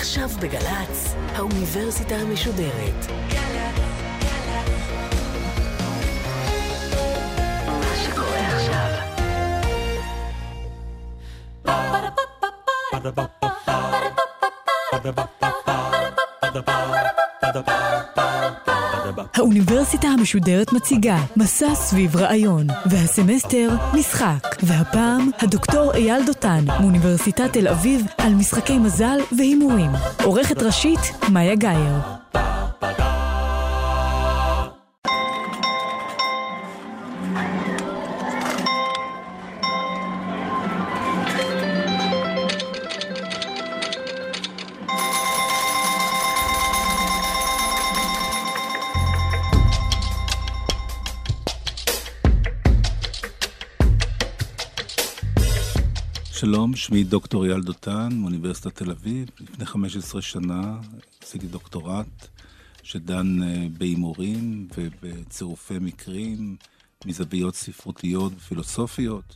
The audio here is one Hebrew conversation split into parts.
עכשיו בגל"צ, האוניברסיטה המשודרת. מה שקורה עכשיו. האוניברסיטה המשודרת מציגה מסע סביב רעיון, והסמסטר משחק, והפעם הדוקטור אייל דותן מאוניברסיטת תל אביב על משחקי מזל והימורים. עורכת ראשית מאיה גאייר. שלום, שמי דוקטור אייל דותן מאוניברסיטת תל אביב. לפני 15 שנה עשיתי דוקטורט שדן אה, בהימורים ובצירופי מקרים מזוויות ספרותיות ופילוסופיות.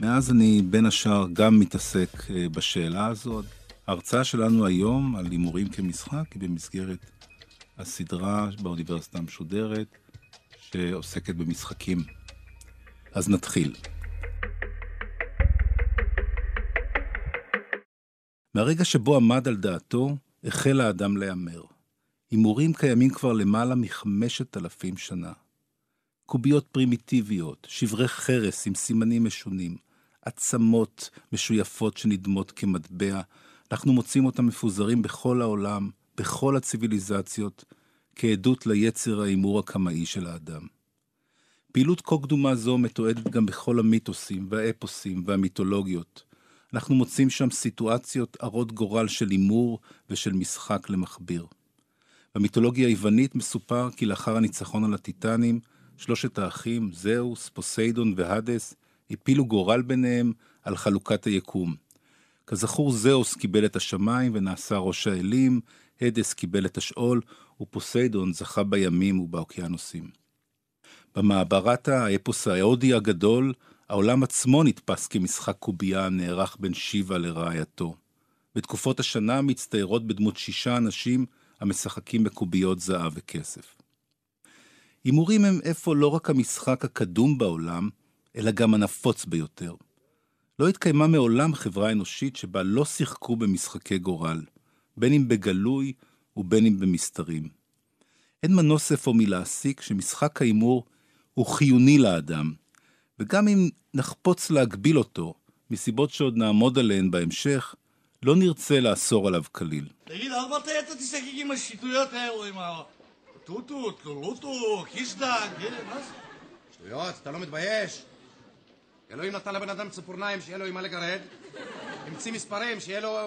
מאז אני בין השאר גם מתעסק אה, בשאלה הזאת. ההרצאה שלנו היום על הימורים כמשחק היא במסגרת הסדרה באוניברסיטה המשודרת שעוסקת במשחקים. אז נתחיל. מהרגע שבו עמד על דעתו, החל האדם להמר. הימורים קיימים כבר למעלה מחמשת אלפים שנה. קוביות פרימיטיביות, שברי חרס עם סימנים משונים, עצמות משויפות שנדמות כמטבע, אנחנו מוצאים אותם מפוזרים בכל העולם, בכל הציוויליזציות, כעדות ליצר ההימור הקמאי של האדם. פעילות כה קדומה זו מתועדת גם בכל המיתוסים והאפוסים והמיתולוגיות, אנחנו מוצאים שם סיטואציות הרות גורל של הימור ושל משחק למכביר. במיתולוגיה היוונית מסופר כי לאחר הניצחון על הטיטנים, שלושת האחים, זהוס, פוסיידון והדס, הפילו גורל ביניהם על חלוקת היקום. כזכור, זהוס קיבל את השמיים ונעשה ראש האלים, הדס קיבל את השאול, ופוסיידון זכה בימים ובאוקיינוסים. במעברתה, האפוס ההודי הגדול, העולם עצמו נתפס כמשחק קובייה הנערך בין שיבה לרעייתו. בתקופות השנה מצטיירות בדמות שישה אנשים המשחקים בקוביות זהב וכסף. הימורים הם אפוא לא רק המשחק הקדום בעולם, אלא גם הנפוץ ביותר. לא התקיימה מעולם חברה אנושית שבה לא שיחקו במשחקי גורל, בין אם בגלוי ובין אם במסתרים. אין מנוס אפוא מלהסיק שמשחק ההימור הוא חיוני לאדם, וגם אם נחפוץ להגביל אותו, מסיבות שעוד נעמוד עליהן בהמשך, לא נרצה לאסור עליו כליל. תגיד, אל מתי אתה תשחק עם השטויות האלו, עם הטוטו, טלוטו, קישדג, מה זה? שטויות, אתה לא מתבייש? אלוהים נתן לבן אדם ציפורניים שיהיה לו עם מה לגרד, המציא מספרים שיהיה לו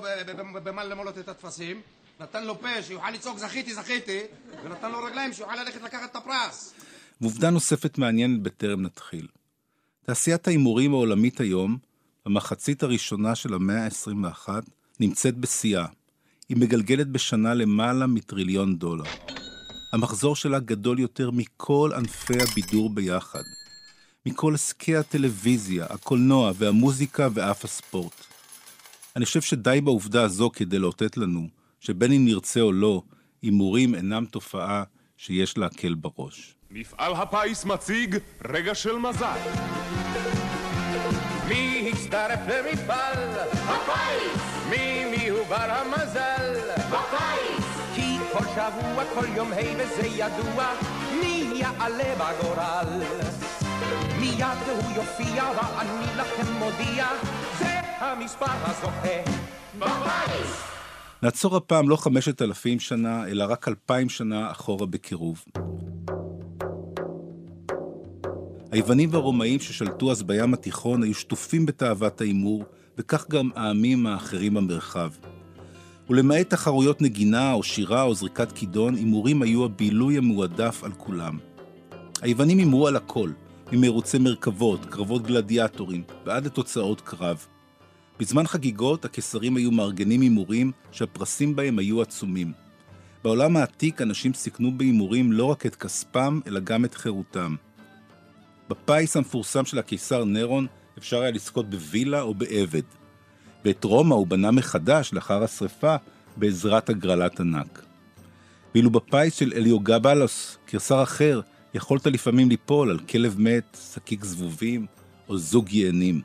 במה למולות את הטפסים, נתן לו פה שיוכל לצעוק זכיתי, זכיתי, ונתן לו רגליים שיוכל ללכת לקחת את הפרס. ועובדה נוספת מעניינת בטרם נתחיל. תעשיית ההימורים העולמית היום, במחצית הראשונה של המאה ה-21, נמצאת בשיאה. היא מגלגלת בשנה למעלה מטריליון דולר. המחזור שלה גדול יותר מכל ענפי הבידור ביחד. מכל עסקי הטלוויזיה, הקולנוע והמוזיקה ואף הספורט. אני חושב שדי בעובדה הזו כדי לאותת לנו, שבין אם נרצה או לא, הימורים אינם תופעה שיש להקל בראש. מפעל הפיס מציג רגע של מזל. מי הצטרף למפעל? הפיס! מי מי הוא בר המזל? הפיס! כי כל שבוע, כל יום ה' וזה ידוע, מי יעלה בגורל? מיד הוא יופיע ואני לכם מודיע, זה המספר הזוכה. בפיס! נעצור הפעם לא חמשת אלפים שנה, אלא רק אלפיים שנה אחורה בקירוב. היוונים והרומאים ששלטו אז בים התיכון היו שטופים בתאוות ההימור, וכך גם העמים האחרים במרחב. ולמעט תחרויות נגינה או שירה או זריקת כידון, הימורים היו הבילוי המועדף על כולם. היוונים הימרו על הכל, ממרוצי מרכבות, קרבות גלדיאטורים, ועד לתוצאות קרב. בזמן חגיגות, הקיסרים היו מארגנים הימורים שהפרסים בהם היו עצומים. בעולם העתיק אנשים סיכנו בהימורים לא רק את כספם, אלא גם את חירותם. בפיס המפורסם של הקיסר נירון אפשר היה לזכות בווילה או בעבד. ואת רומא הוא בנה מחדש לאחר השרפה בעזרת הגרלת ענק. ואילו בפיס של אליוגבלוס, גרסר אחר, יכולת לפעמים ליפול על כלב מת, שקיק זבובים או זוג יענים.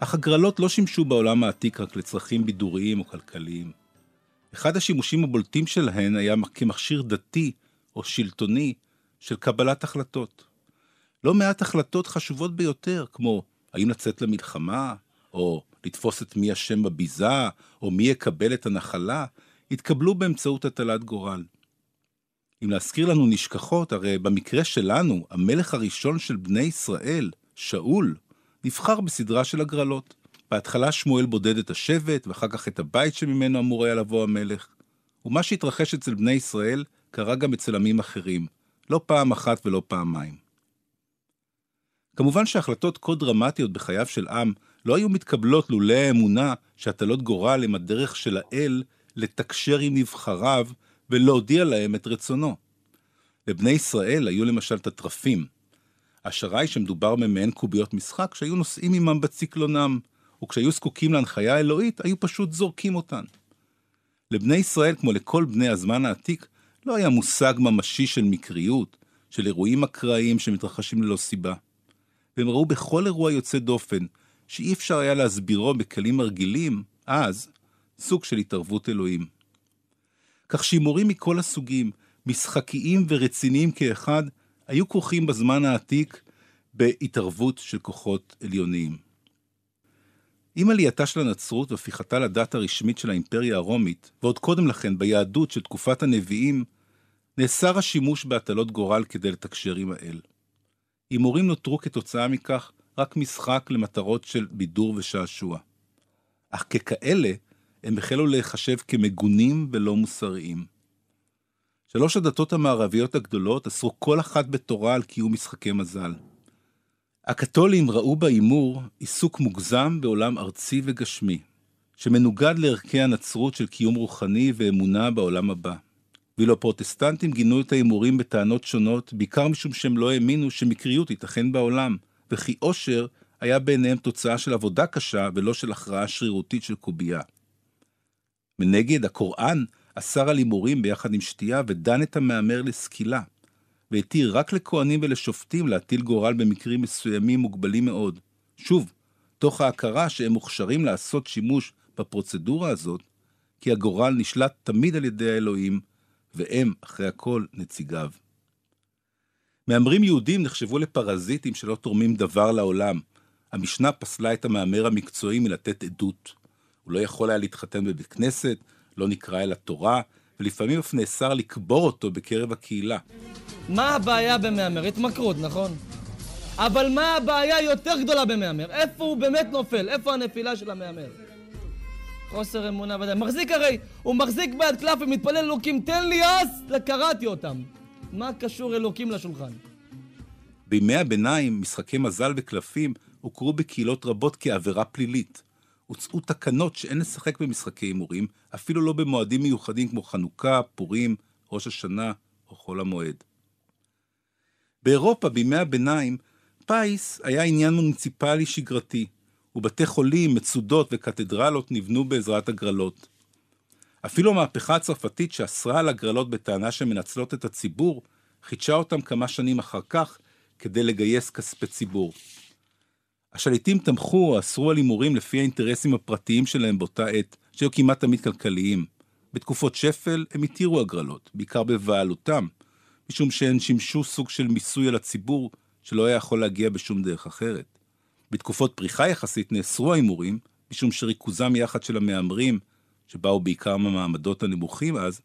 אך הגרלות לא שימשו בעולם העתיק רק לצרכים בידוריים או כלכליים. אחד השימושים הבולטים שלהן היה כמכשיר דתי או שלטוני של קבלת החלטות. לא מעט החלטות חשובות ביותר, כמו האם לצאת למלחמה, או לתפוס את מי אשם בביזה, או מי יקבל את הנחלה, התקבלו באמצעות הטלת גורל. אם להזכיר לנו נשכחות, הרי במקרה שלנו, המלך הראשון של בני ישראל, שאול, נבחר בסדרה של הגרלות. בהתחלה שמואל בודד את השבט, ואחר כך את הבית שממנו אמור היה לבוא המלך. ומה שהתרחש אצל בני ישראל, קרה גם אצל עמים אחרים, לא פעם אחת ולא פעמיים. כמובן שהחלטות כה דרמטיות בחייו של עם לא היו מתקבלות לולא האמונה שהטלות גורל הם הדרך של האל לתקשר עם נבחריו ולהודיע להם את רצונו. לבני ישראל היו למשל את התרפים. השערה שמדובר במעין קוביות משחק שהיו נושאים עמם בציקלונם, וכשהיו זקוקים להנחיה אלוהית, היו פשוט זורקים אותן. לבני ישראל, כמו לכל בני הזמן העתיק, לא היה מושג ממשי של מקריות, של אירועים אקראיים שמתרחשים ללא סיבה. והם ראו בכל אירוע יוצא דופן, שאי אפשר היה להסבירו בכלים הרגילים, אז, סוג של התערבות אלוהים. כך שהימורים מכל הסוגים, משחקיים ורציניים כאחד, היו כרוכים בזמן העתיק בהתערבות של כוחות עליוניים. עם עלייתה של הנצרות והפיכתה לדת הרשמית של האימפריה הרומית, ועוד קודם לכן ביהדות של תקופת הנביאים, נאסר השימוש בהטלות גורל כדי לתקשר עם האל. הימורים נותרו כתוצאה מכך רק משחק למטרות של בידור ושעשוע. אך ככאלה, הם החלו להיחשב כמגונים ולא מוסריים. שלוש הדתות המערביות הגדולות אסרו כל אחת בתורה על קיום משחקי מזל. הקתולים ראו בהימור עיסוק מוגזם בעולם ארצי וגשמי, שמנוגד לערכי הנצרות של קיום רוחני ואמונה בעולם הבא. ואילו הפרוטסטנטים גינו את ההימורים בטענות שונות, בעיקר משום שהם לא האמינו שמקריות ייתכן בעולם, וכי עושר היה בעיניהם תוצאה של עבודה קשה ולא של הכרעה שרירותית של קובייה. מנגד, הקוראן אסר על הימורים ביחד עם שתייה ודן את המהמר לסקילה, והתיר רק לכהנים ולשופטים להטיל גורל במקרים מסוימים מוגבלים מאוד. שוב, תוך ההכרה שהם מוכשרים לעשות שימוש בפרוצדורה הזאת, כי הגורל נשלט תמיד על ידי האלוהים, והם, אחרי הכל, נציגיו. מהמרים יהודים נחשבו לפרזיטים שלא תורמים דבר לעולם. המשנה פסלה את המהמר המקצועי מלתת עדות. הוא לא יכול היה להתחתן בבית כנסת, לא נקרא אל התורה, ולפעמים אף נאסר לקבור אותו בקרב הקהילה. מה הבעיה במהמר? התמכרות, נכון? אבל מה הבעיה יותר גדולה במהמר? איפה הוא באמת נופל? איפה הנפילה של המהמר? חוסר אמונה ודאי. מחזיק הרי, הוא מחזיק ביד קלף ומתפלל אלוקים, תן לי אז, קראתי אותם. מה קשור אלוקים לשולחן? בימי הביניים, משחקי מזל וקלפים הוכרו בקהילות רבות כעבירה פלילית. הוצאו תקנות שאין לשחק במשחקי הימורים, אפילו לא במועדים מיוחדים כמו חנוכה, פורים, ראש השנה או חול המועד. באירופה, בימי הביניים, פיס היה עניין מוניציפלי שגרתי, ובתי חולים, מצודות וקתדרלות נבנו בעזרת הגרלות. אפילו המהפכה הצרפתית שאסרה על הגרלות בטענה שמנצלות את הציבור, חידשה אותם כמה שנים אחר כך כדי לגייס כספי ציבור. השליטים תמכו או אסרו על הימורים לפי האינטרסים הפרטיים שלהם באותה עת, שהיו כמעט תמיד כלכליים. בתקופות שפל הם התירו הגרלות, בעיקר בבעלותם, משום שהן שימשו סוג של מיסוי על הציבור שלא היה יכול להגיע בשום דרך אחרת. בתקופות פריחה יחסית נאסרו ההימורים, משום שריכוזם יחד של המהמרים, שבאו בעיקר מהמעמדות הנמוכים אז,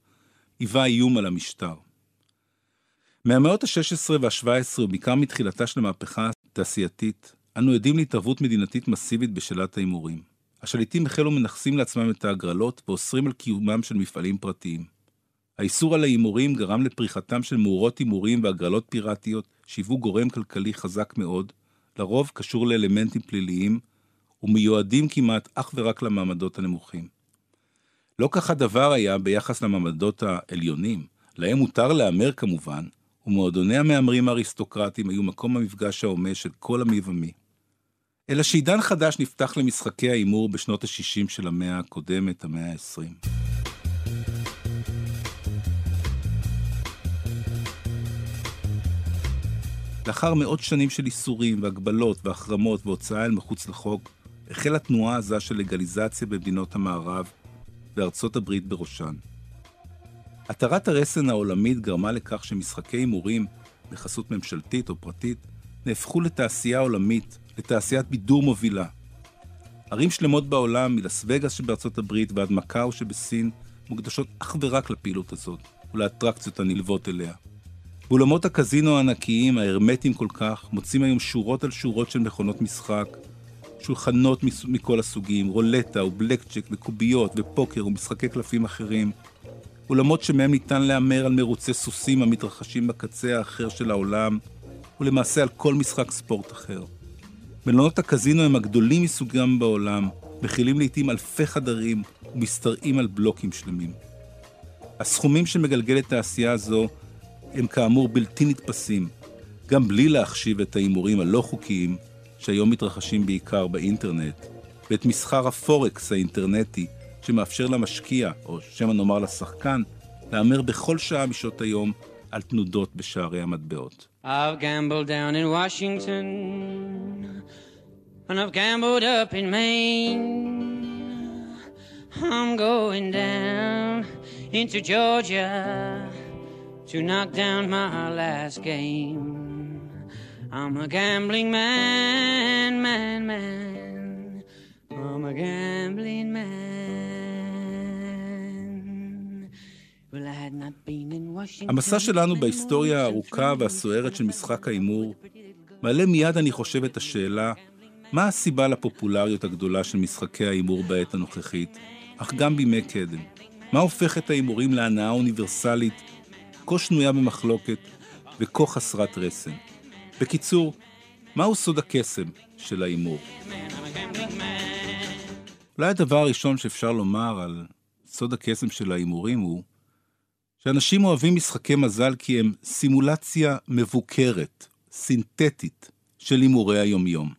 היווה איום על המשטר. מהמאות ה-16 וה-17, ובעיקר מתחילתה של המהפכה התעשייתית, אנו עדים להתערבות מדינתית מסיבית בשאלת ההימורים. השליטים החלו מנכסים לעצמם את ההגרלות ואוסרים על קיומם של מפעלים פרטיים. האיסור על ההימורים גרם לפריחתם של מאורות הימורים והגרלות פיראטיות שהיוו גורם כלכלי חזק מאוד, לרוב קשור לאלמנטים פליליים, ומיועדים כמעט אך ורק למעמדות הנמוכים. לא כך הדבר היה ביחס למעמדות העליונים, להם מותר להמר כמובן, ומועדוני המהמרים האריסטוקרטיים היו מקום המפגש ההומה של כל המבעמי. אלא שעידן חדש נפתח למשחקי ההימור בשנות ה-60 של המאה הקודמת, המאה ה-20. לאחר מאות שנים של איסורים והגבלות והחרמות והוצאה אל מחוץ לחוק, החלה תנועה עזה של לגליזציה במדינות המערב, וארצות הברית בראשן. התרת הרסן העולמית גרמה לכך שמשחקי הימורים, בחסות ממשלתית או פרטית, נהפכו לתעשייה עולמית, לתעשיית בידור מובילה. ערים שלמות בעולם, מלס וגאס שבארצות הברית ועד מקאו שבסין, מוקדשות אך ורק לפעילות הזאת ולאטרקציות הנלוות אליה. באולמות הקזינו הענקיים, ההרמטיים כל כך, מוצאים היום שורות על שורות של מכונות משחק, שולחנות מכל הסוגים, רולטה ובלק צ'ק וקוביות ופוקר ומשחקי קלפים אחרים. אולמות שמהם ניתן להמר על מרוצי סוסים המתרחשים בקצה האחר של העולם, ולמעשה על כל משחק ספורט אחר. מלונות הקזינו הם הגדולים מסוגם בעולם, מכילים לעיתים אלפי חדרים ומשתרעים על בלוקים שלמים. הסכומים שמגלגלת תעשייה זו הם כאמור בלתי נתפסים, גם בלי להחשיב את ההימורים הלא חוקיים, שהיום מתרחשים בעיקר באינטרנט, ואת מסחר הפורקס האינטרנטי, שמאפשר למשקיע, או שמא נאמר לשחקן, להמר בכל שעה משעות היום על תנודות בשערי המטבעות. I've gambled down in Washington, and I've gambled up in Maine. I'm going down into Georgia. To knock down my last game. I'm a gambling man, man, man. I'm a gambling man. Well, I had not been in Washington. המסע שלנו בהיסטוריה הארוכה והסוערת של משחק ההימור מעלה מיד, אני חושב, את השאלה מה הסיבה לפופולריות הגדולה של משחקי ההימור בעת הנוכחית, אך גם בימי קדם? מה הופך את ההימורים להנאה אוניברסלית כה שנויה במחלוקת וכה חסרת רסן. בקיצור, מהו סוד הקסם של ההימור? אולי הדבר הראשון שאפשר לומר על סוד הקסם של ההימורים הוא שאנשים אוהבים משחקי מזל כי הם סימולציה מבוקרת, סינתטית, של הימורי היומיום.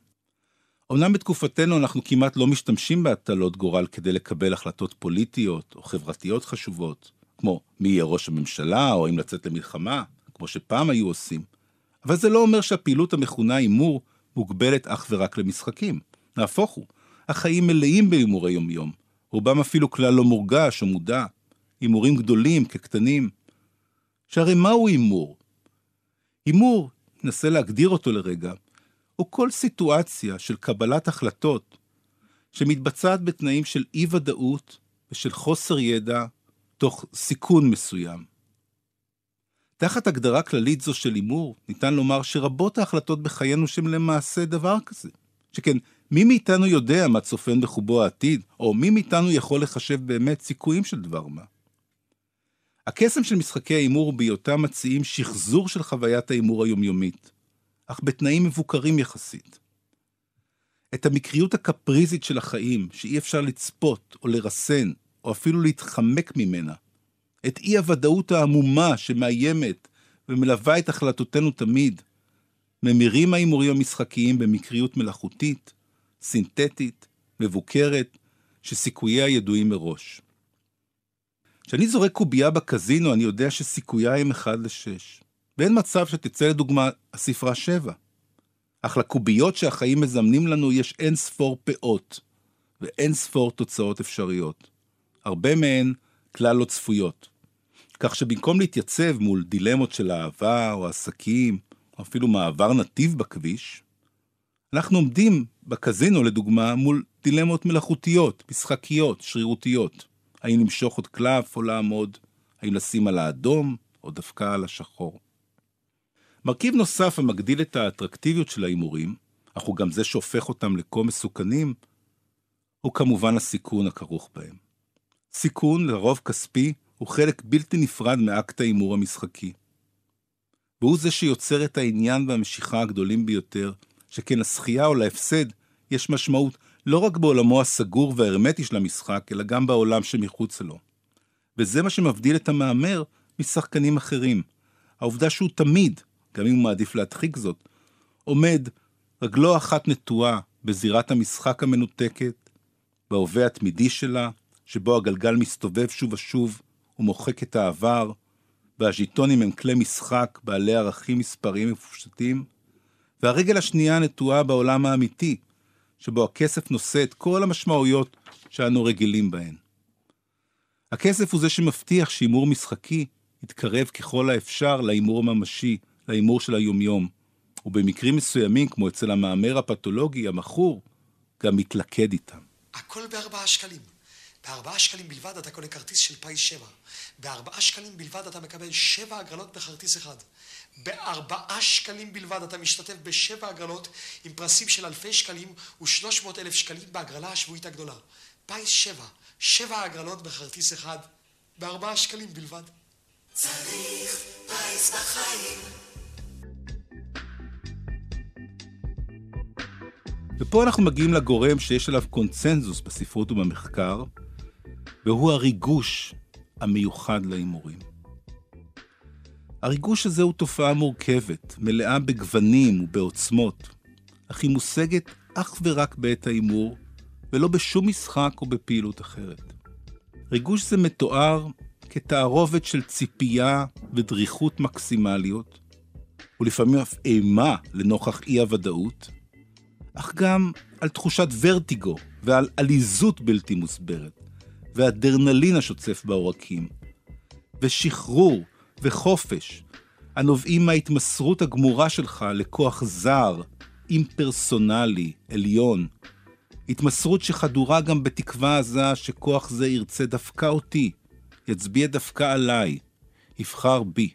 אמנם בתקופתנו אנחנו כמעט לא משתמשים בהטלות גורל כדי לקבל החלטות פוליטיות או חברתיות חשובות, כמו מי יהיה ראש הממשלה, או אם לצאת למלחמה, כמו שפעם היו עושים. אבל זה לא אומר שהפעילות המכונה הימור מוגבלת אך ורק למשחקים. נהפוך הוא, החיים מלאים בהימורי יומיום. רובם אפילו כלל לא מורגש או מודע. הימורים גדולים כקטנים. שהרי מהו הימור? הימור, ננסה להגדיר אותו לרגע, הוא כל סיטואציה של קבלת החלטות שמתבצעת בתנאים של אי-ודאות ושל חוסר ידע תוך סיכון מסוים. תחת הגדרה כללית זו של הימור, ניתן לומר שרבות ההחלטות בחיינו שהן למעשה דבר כזה. שכן, מי מאיתנו יודע מה צופן בחובו העתיד, או מי מאיתנו יכול לחשב באמת סיכויים של דבר מה. הקסם של משחקי ההימור הוא בהיותם מציעים שחזור של חוויית ההימור היומיומית, אך בתנאים מבוקרים יחסית. את המקריות הקפריזית של החיים, שאי אפשר לצפות או לרסן, או אפילו להתחמק ממנה. את אי-הוודאות העמומה שמאיימת ומלווה את החלטותינו תמיד. ממירים ההימורים המשחקיים במקריות מלאכותית, סינתטית, מבוקרת, שסיכוייה ידועים מראש. כשאני זורק קובייה בקזינו, אני יודע שסיכוייה הם 1 ל-6. ואין מצב שתצא לדוגמה הספרה 7. אך לקוביות שהחיים מזמנים לנו יש אין ספור פאות, ואין ספור תוצאות אפשריות. הרבה מהן כלל לא צפויות. כך שבמקום להתייצב מול דילמות של אהבה או עסקים, או אפילו מעבר נתיב בכביש, אנחנו עומדים בקזינו, לדוגמה, מול דילמות מלאכותיות, משחקיות, שרירותיות. האם למשוך עוד קלף או לעמוד? האם לשים על האדום או דווקא על השחור? מרכיב נוסף המגדיל את האטרקטיביות של ההימורים, אך הוא גם זה שהופך אותם לכה מסוכנים, הוא כמובן הסיכון הכרוך בהם. סיכון, לרוב כספי, הוא חלק בלתי נפרד מאקט ההימור המשחקי. והוא זה שיוצר את העניין והמשיכה הגדולים ביותר, שכן לזכייה או להפסד יש משמעות לא רק בעולמו הסגור וההרמטי של המשחק, אלא גם בעולם שמחוצה לו. וזה מה שמבדיל את המהמר משחקנים אחרים. העובדה שהוא תמיד, גם אם הוא מעדיף להדחיק זאת, עומד רגלו אחת נטועה בזירת המשחק המנותקת, בהווה התמידי שלה, שבו הגלגל מסתובב שוב ושוב ומוחק את העבר, והז'יטונים הם כלי משחק בעלי ערכים מספריים מפושטים, והרגל השנייה נטועה בעולם האמיתי, שבו הכסף נושא את כל המשמעויות שאנו רגילים בהן. הכסף הוא זה שמבטיח שהימור משחקי יתקרב ככל האפשר להימור הממשי, להימור של היומיום, ובמקרים מסוימים, כמו אצל המהמר הפתולוגי, המכור, גם מתלכד איתם. הכל בארבעה שקלים. בארבעה שקלים בלבד אתה קונה כרטיס של פיס שבע. בארבעה שקלים בלבד אתה מקבל שבע הגרלות בכרטיס אחד. בארבעה שקלים בלבד אתה משתתף בשבע הגרלות עם פרסים של אלפי שקלים ושלוש מאות אלף שקלים בהגרלה השבועית הגדולה. פיס שבע, שבע הגרלות בכרטיס אחד, בארבעה שקלים בלבד. צריך פיס בחיים. ופה אנחנו מגיעים לגורם שיש עליו קונצנזוס בספרות ובמחקר, והוא הריגוש המיוחד להימורים. הריגוש הזה הוא תופעה מורכבת, מלאה בגוונים ובעוצמות, אך היא מושגת אך ורק בעת ההימור, ולא בשום משחק או בפעילות אחרת. ריגוש זה מתואר כתערובת של ציפייה ודריכות מקסימליות, ולפעמים אף אימה לנוכח אי-הוודאות, אך גם על תחושת ורטיגו ועל עליזות בלתי מוסברת, ואדרנלין השוצף בעורקים, ושחרור וחופש, הנובעים מההתמסרות הגמורה שלך לכוח זר, אימפרסונלי, עליון. התמסרות שחדורה גם בתקווה עזה שכוח זה ירצה דווקא אותי, יצביע דווקא עליי, יבחר בי.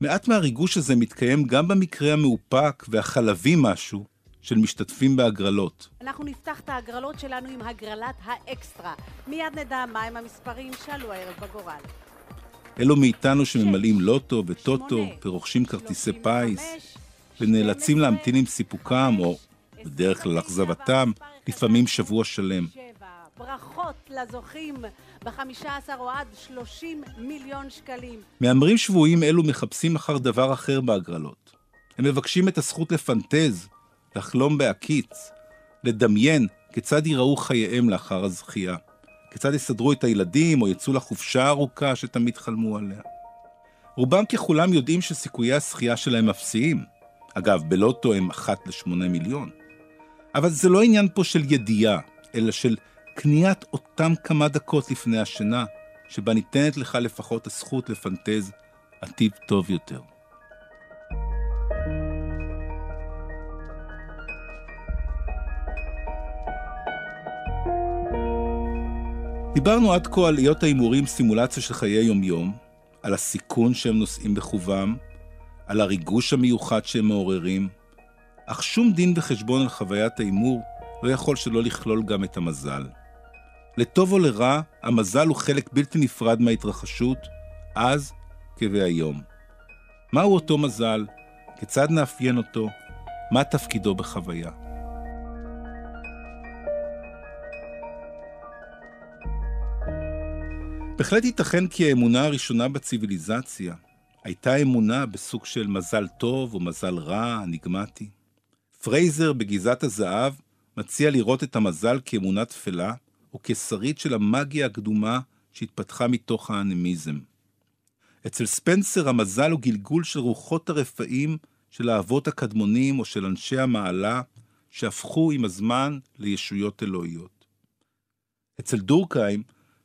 מעט מהריגוש הזה מתקיים גם במקרה המאופק והחלבי משהו של משתתפים בהגרלות. אנחנו נפתח את ההגרלות שלנו עם הגרלת האקסטרה. מיד נדע מהם המספרים שעלו הערב בגורל. אלו מאיתנו שממלאים לוטו וטוטו ורוכשים כרטיסי פיס, ונאלצים להמתין עם סיפוקם, או בדרך כלל אכזבתם, לפעמים שבוע שלם. ברכות לזוכים ב-15 או עד 30 מיליון שקלים. מהמרים שבויים אלו מחפשים אחר דבר אחר בהגרלות. הם מבקשים את הזכות לפנטז, לחלום בהקיץ, לדמיין כיצד ייראו חייהם לאחר הזכייה. כיצד יסדרו את הילדים או יצאו לחופשה הארוכה שתמיד חלמו עליה. רובם ככולם יודעים שסיכויי הזכייה שלהם אפסיים. אגב, בלוטו הם אחת לשמונה מיליון. אבל זה לא עניין פה של ידיעה, אלא של קניית אותם כמה דקות לפני השינה, שבה ניתנת לך לפחות הזכות לפנטז עתיד טוב יותר. דיברנו עד כה על היות ההימורים סימולציה של חיי יומיום, על הסיכון שהם נושאים בחובם, על הריגוש המיוחד שהם מעוררים, אך שום דין וחשבון על חוויית ההימור לא יכול שלא לכלול גם את המזל. לטוב או לרע, המזל הוא חלק בלתי נפרד מההתרחשות, אז כבהיום. מהו אותו מזל? כיצד נאפיין אותו? מה תפקידו בחוויה? בהחלט ייתכן כי האמונה הראשונה בציוויליזציה הייתה אמונה בסוג של מזל טוב או מזל רע, אניגמטי. פרייזר בגזעת הזהב מציע לראות את המזל כאמונה תפלה, או כשרית של המאגיה הקדומה שהתפתחה מתוך האנמיזם. אצל ספנסר המזל הוא גלגול של רוחות הרפאים של האבות הקדמונים או של אנשי המעלה, שהפכו עם הזמן לישויות אלוהיות. אצל דורקהיים,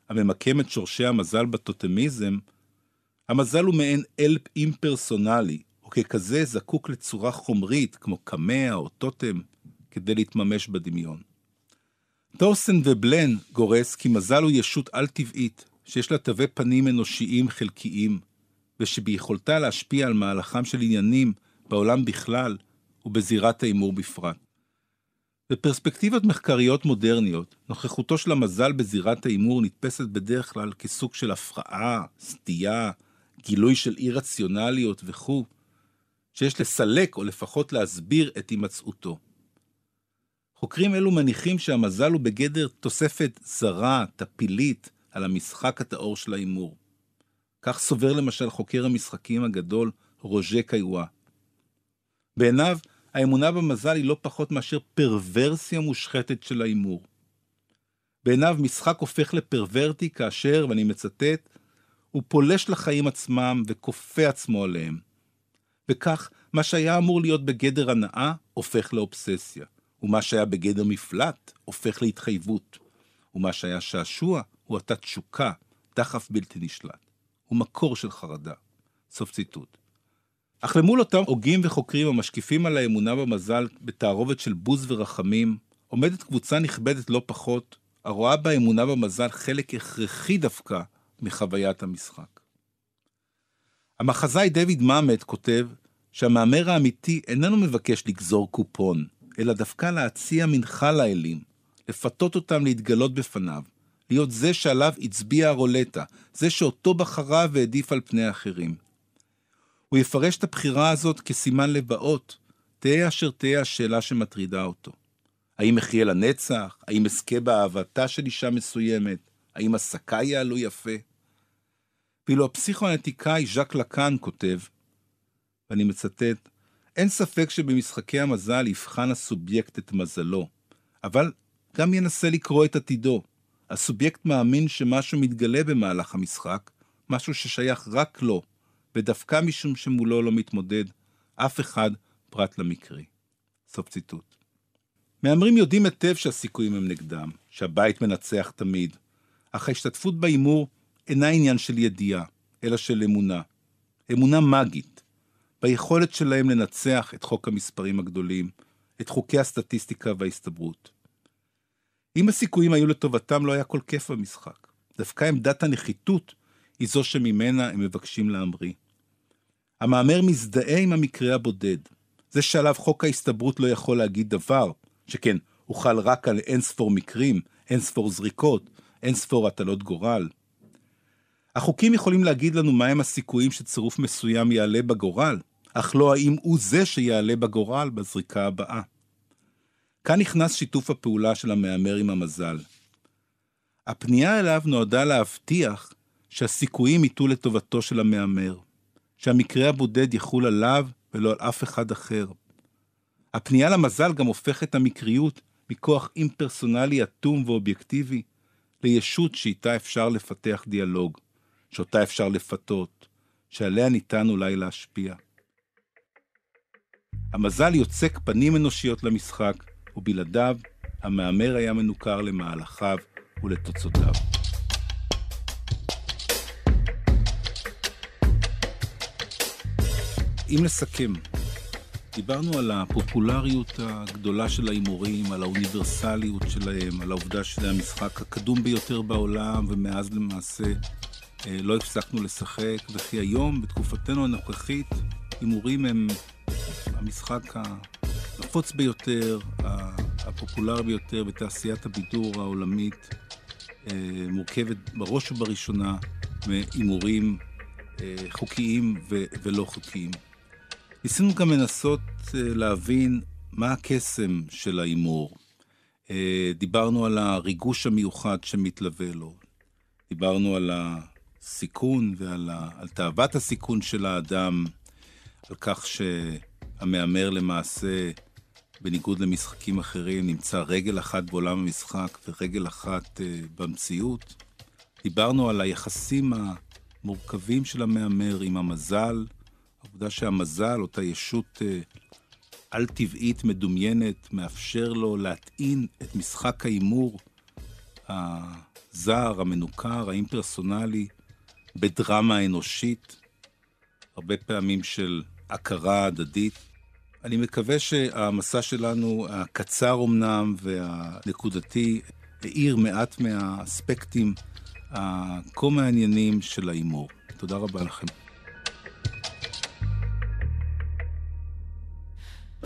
הממקם את שורשי המזל בטוטמיזם, המזל הוא מעין אלפ אימפרסונלי, וככזה זקוק לצורה חומרית, כמו קמע או טוטם, כדי להתממש בדמיון. תורסטין ובלן גורס כי מזל הוא ישות על-טבעית, שיש לה תווי פנים אנושיים חלקיים, ושביכולתה להשפיע על מהלכם של עניינים בעולם בכלל ובזירת ההימור בפרט. בפרספקטיבות מחקריות מודרניות, נוכחותו של המזל בזירת ההימור נתפסת בדרך כלל כסוג של הפרעה, סטייה, גילוי של אי-רציונליות וכו', שיש לסלק או לפחות להסביר את הימצאותו. חוקרים אלו מניחים שהמזל הוא בגדר תוספת זרה, טפילית, על המשחק הטהור של ההימור. כך סובר למשל חוקר המשחקים הגדול רוז'ה קיוואה. בעיניו, האמונה במזל היא לא פחות מאשר פרוורסיה מושחתת של ההימור. בעיניו משחק הופך לפרוורטי כאשר, ואני מצטט, הוא פולש לחיים עצמם וכופה עצמו עליהם. וכך, מה שהיה אמור להיות בגדר הנאה, הופך לאובססיה. ומה שהיה בגדר מפלט, הופך להתחייבות. ומה שהיה שעשוע, הוא עתה תשוקה, דחף בלתי נשלט. הוא מקור של חרדה. סוף ציטוט. אך למול אותם הוגים וחוקרים המשקיפים על האמונה במזל בתערובת של בוז ורחמים, עומדת קבוצה נכבדת לא פחות, הרואה באמונה במזל חלק הכרחי דווקא מחוויית המשחק. המחזאי דויד מאמת כותב שהמהמר האמיתי איננו מבקש לגזור קופון, אלא דווקא להציע מנחה לאלים, לפתות אותם להתגלות בפניו, להיות זה שעליו הצביע הרולטה, זה שאותו בחרה והעדיף על פני האחרים. הוא יפרש את הבחירה הזאת כסימן לבאות, תהא אשר תהא השאלה שמטרידה אותו. האם אחיה לנצח? האם אזכה באהבתה של אישה מסוימת? האם עסקה יעלו יפה? ואילו הפסיכואנטיקאי ז'אק לקאן כותב, ואני מצטט, אין ספק שבמשחקי המזל יבחן הסובייקט את מזלו, אבל גם ינסה לקרוא את עתידו. הסובייקט מאמין שמשהו מתגלה במהלך המשחק, משהו ששייך רק לו, ודווקא משום שמולו לא מתמודד אף אחד פרט למקרי. סוף ציטוט. מהמרים יודעים היטב שהסיכויים הם נגדם, שהבית מנצח תמיד, אך ההשתתפות בהימור אינה עניין של ידיעה, אלא של אמונה. אמונה מגית, ביכולת שלהם לנצח את חוק המספרים הגדולים, את חוקי הסטטיסטיקה וההסתברות. אם הסיכויים היו לטובתם, לא היה כל כיף במשחק. דווקא עמדת הנחיתות היא זו שממנה הם מבקשים להמריא. המהמר מזדהה עם המקרה הבודד. זה שעליו חוק ההסתברות לא יכול להגיד דבר, שכן הוא חל רק על אין ספור מקרים, אין ספור זריקות, אין ספור הטלות גורל. החוקים יכולים להגיד לנו מהם הסיכויים שצירוף מסוים יעלה בגורל, אך לא האם הוא זה שיעלה בגורל בזריקה הבאה. כאן נכנס שיתוף הפעולה של המהמר עם המזל. הפנייה אליו נועדה להבטיח שהסיכויים ייטו לטובתו של המהמר, שהמקרה הבודד יחול עליו ולא על אף אחד אחר. הפנייה למזל גם הופכת המקריות מכוח אימפרסונלי אטום ואובייקטיבי לישות שאיתה אפשר לפתח דיאלוג, שאותה אפשר לפתות, שעליה ניתן אולי להשפיע. המזל יוצק פנים אנושיות למשחק, ובלעדיו המהמר היה מנוכר למהלכיו ולתוצאותיו. אם נסכם, דיברנו על הפופולריות הגדולה של ההימורים, על האוניברסליות שלהם, על העובדה שזה המשחק הקדום ביותר בעולם, ומאז למעשה אה, לא הפסקנו לשחק, וכי היום, בתקופתנו הנוכחית, הימורים הם המשחק הנפוץ ביותר, הפופולרי ביותר בתעשיית הבידור העולמית, אה, מורכבת בראש ובראשונה מהימורים אה, חוקיים ולא חוקיים. ניסינו גם לנסות אה, להבין מה הקסם של ההימור. אה, דיברנו על הריגוש המיוחד שמתלווה לו. דיברנו על הסיכון ועל ה... על תאוות הסיכון של האדם, על כך שהמהמר למעשה, בניגוד למשחקים אחרים, נמצא רגל אחת בעולם המשחק ורגל אחת אה, במציאות. דיברנו על היחסים המורכבים של המהמר עם המזל, העובדה שהמזל, אותה ישות אה, על-טבעית מדומיינת, מאפשר לו להטעין את משחק ההימור הזר, המנוכר, האימפרסונלי, בדרמה אנושית, הרבה פעמים של הכרה הדדית. אני מקווה שהמסע שלנו, הקצר אמנם והנקודתי, האיר מעט מהאספקטים הכה מעניינים של ההימור. תודה רבה לכם.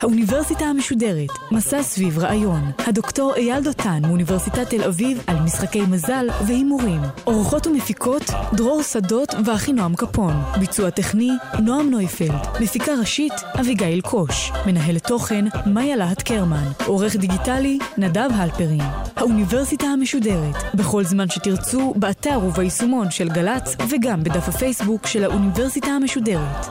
האוניברסיטה המשודרת, מסע סביב רעיון. הדוקטור אייל דותן מאוניברסיטת תל אביב על משחקי מזל והימורים. אורחות ומפיקות דרור שדות ואחינועם קפון. ביצוע טכני נועם נויפלד. מפיקה ראשית אביגיל קוש. מנהלת תוכן מאיה להט קרמן. עורך דיגיטלי נדב הלפרין. האוניברסיטה המשודרת, בכל זמן שתרצו, באתר וביישומון של גל"צ וגם בדף הפייסבוק של האוניברסיטה המשודרת.